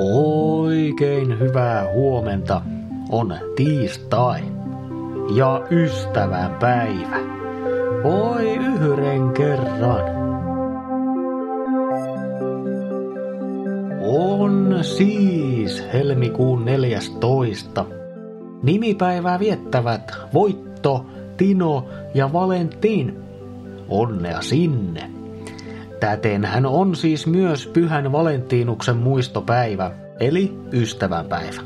Oikein hyvää huomenta. On tiistai ja ystävän päivä. Voi yhden kerran. On siis helmikuun 14. Nimipäivää viettävät Voitto, Tino ja Valentin. Onnea sinne! Täten hän on siis myös Pyhän Valentiinuksen muistopäivä, eli ystävänpäivä.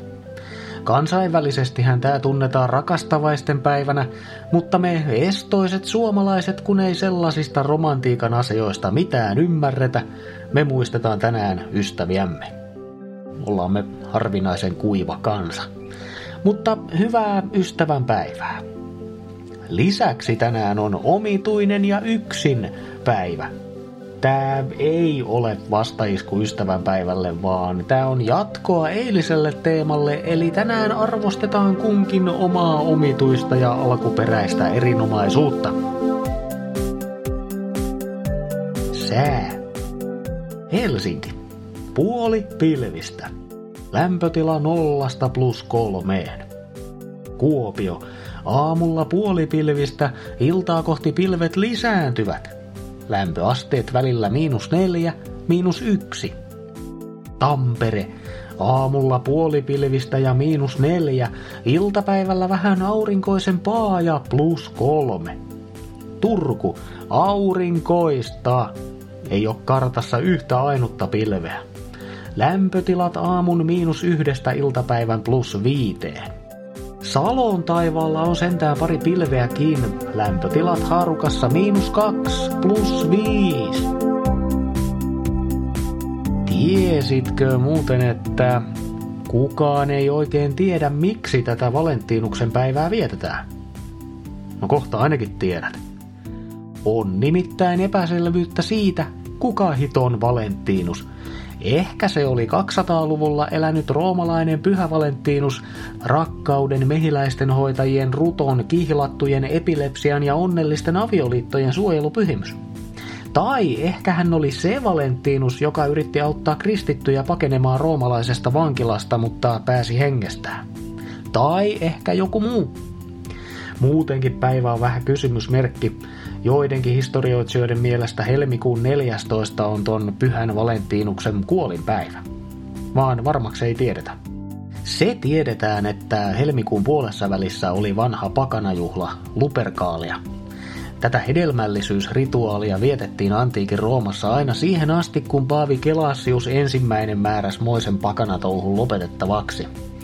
Kansainvälisesti hän tämä tunnetaan rakastavaisten päivänä, mutta me estoiset suomalaiset, kun ei sellaisista romantiikan asioista mitään ymmärretä, me muistetaan tänään ystäviämme. Ollaan me harvinaisen kuiva kansa. Mutta hyvää ystävänpäivää. Lisäksi tänään on omituinen ja yksin päivä, tämä ei ole vastaisku ystävänpäivälle, vaan tämä on jatkoa eiliselle teemalle, eli tänään arvostetaan kunkin omaa omituista ja alkuperäistä erinomaisuutta. Sää. Helsinki. Puoli pilvistä. Lämpötila nollasta plus kolmeen. Kuopio. Aamulla puolipilvistä, iltaa kohti pilvet lisääntyvät. Lämpöasteet välillä miinus neljä, miinus yksi. Tampere. Aamulla puolipilvistä ja miinus neljä, iltapäivällä vähän aurinkoisempaa ja plus kolme. Turku. Aurinkoista. Ei ole kartassa yhtä ainutta pilveä. Lämpötilat aamun miinus yhdestä iltapäivän plus viiteen. Salon taivaalla on sentään pari pilveäkin. Lämpötilat haarukassa miinus kaksi plus viisi. Tiesitkö muuten, että kukaan ei oikein tiedä, miksi tätä Valentiinuksen päivää vietetään? No kohta ainakin tiedät. On nimittäin epäselvyyttä siitä, kuka hiton Valentiinus – Ehkä se oli 200-luvulla elänyt roomalainen pyhä Valentinus, rakkauden mehiläisten hoitajien ruton, kihlattujen epilepsian ja onnellisten avioliittojen suojelupyhimys. Tai ehkä hän oli se Valentinus, joka yritti auttaa kristittyjä pakenemaan roomalaisesta vankilasta, mutta pääsi hengestään. Tai ehkä joku muu. Muutenkin päivä on vähän kysymysmerkki. Joidenkin historioitsijoiden mielestä helmikuun 14 on ton pyhän Valentinuksen kuolinpäivä. Vaan varmaksi ei tiedetä. Se tiedetään, että helmikuun puolessa välissä oli vanha pakanajuhla, Luperkaalia. Tätä hedelmällisyysrituaalia vietettiin antiikin Roomassa aina siihen asti, kun Paavi Kelasius ensimmäinen määräs moisen pakanatouhun lopetettavaksi –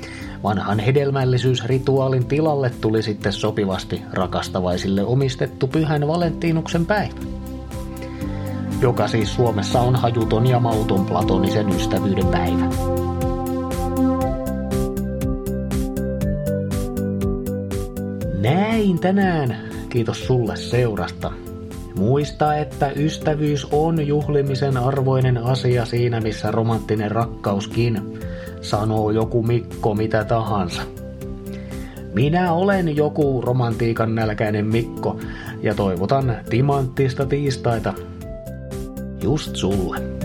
Vanhan hedelmällisyysrituaalin tilalle tuli sitten sopivasti rakastavaisille omistettu pyhän Valentinuksen päivä. Joka siis Suomessa on hajuton ja mauton platonisen ystävyyden päivä. Näin tänään. Kiitos sulle seurasta. Muista, että ystävyys on juhlimisen arvoinen asia siinä, missä romanttinen rakkauskin – sanoo joku Mikko mitä tahansa. Minä olen joku romantiikan nälkäinen Mikko ja toivotan timanttista tiistaita just sulle.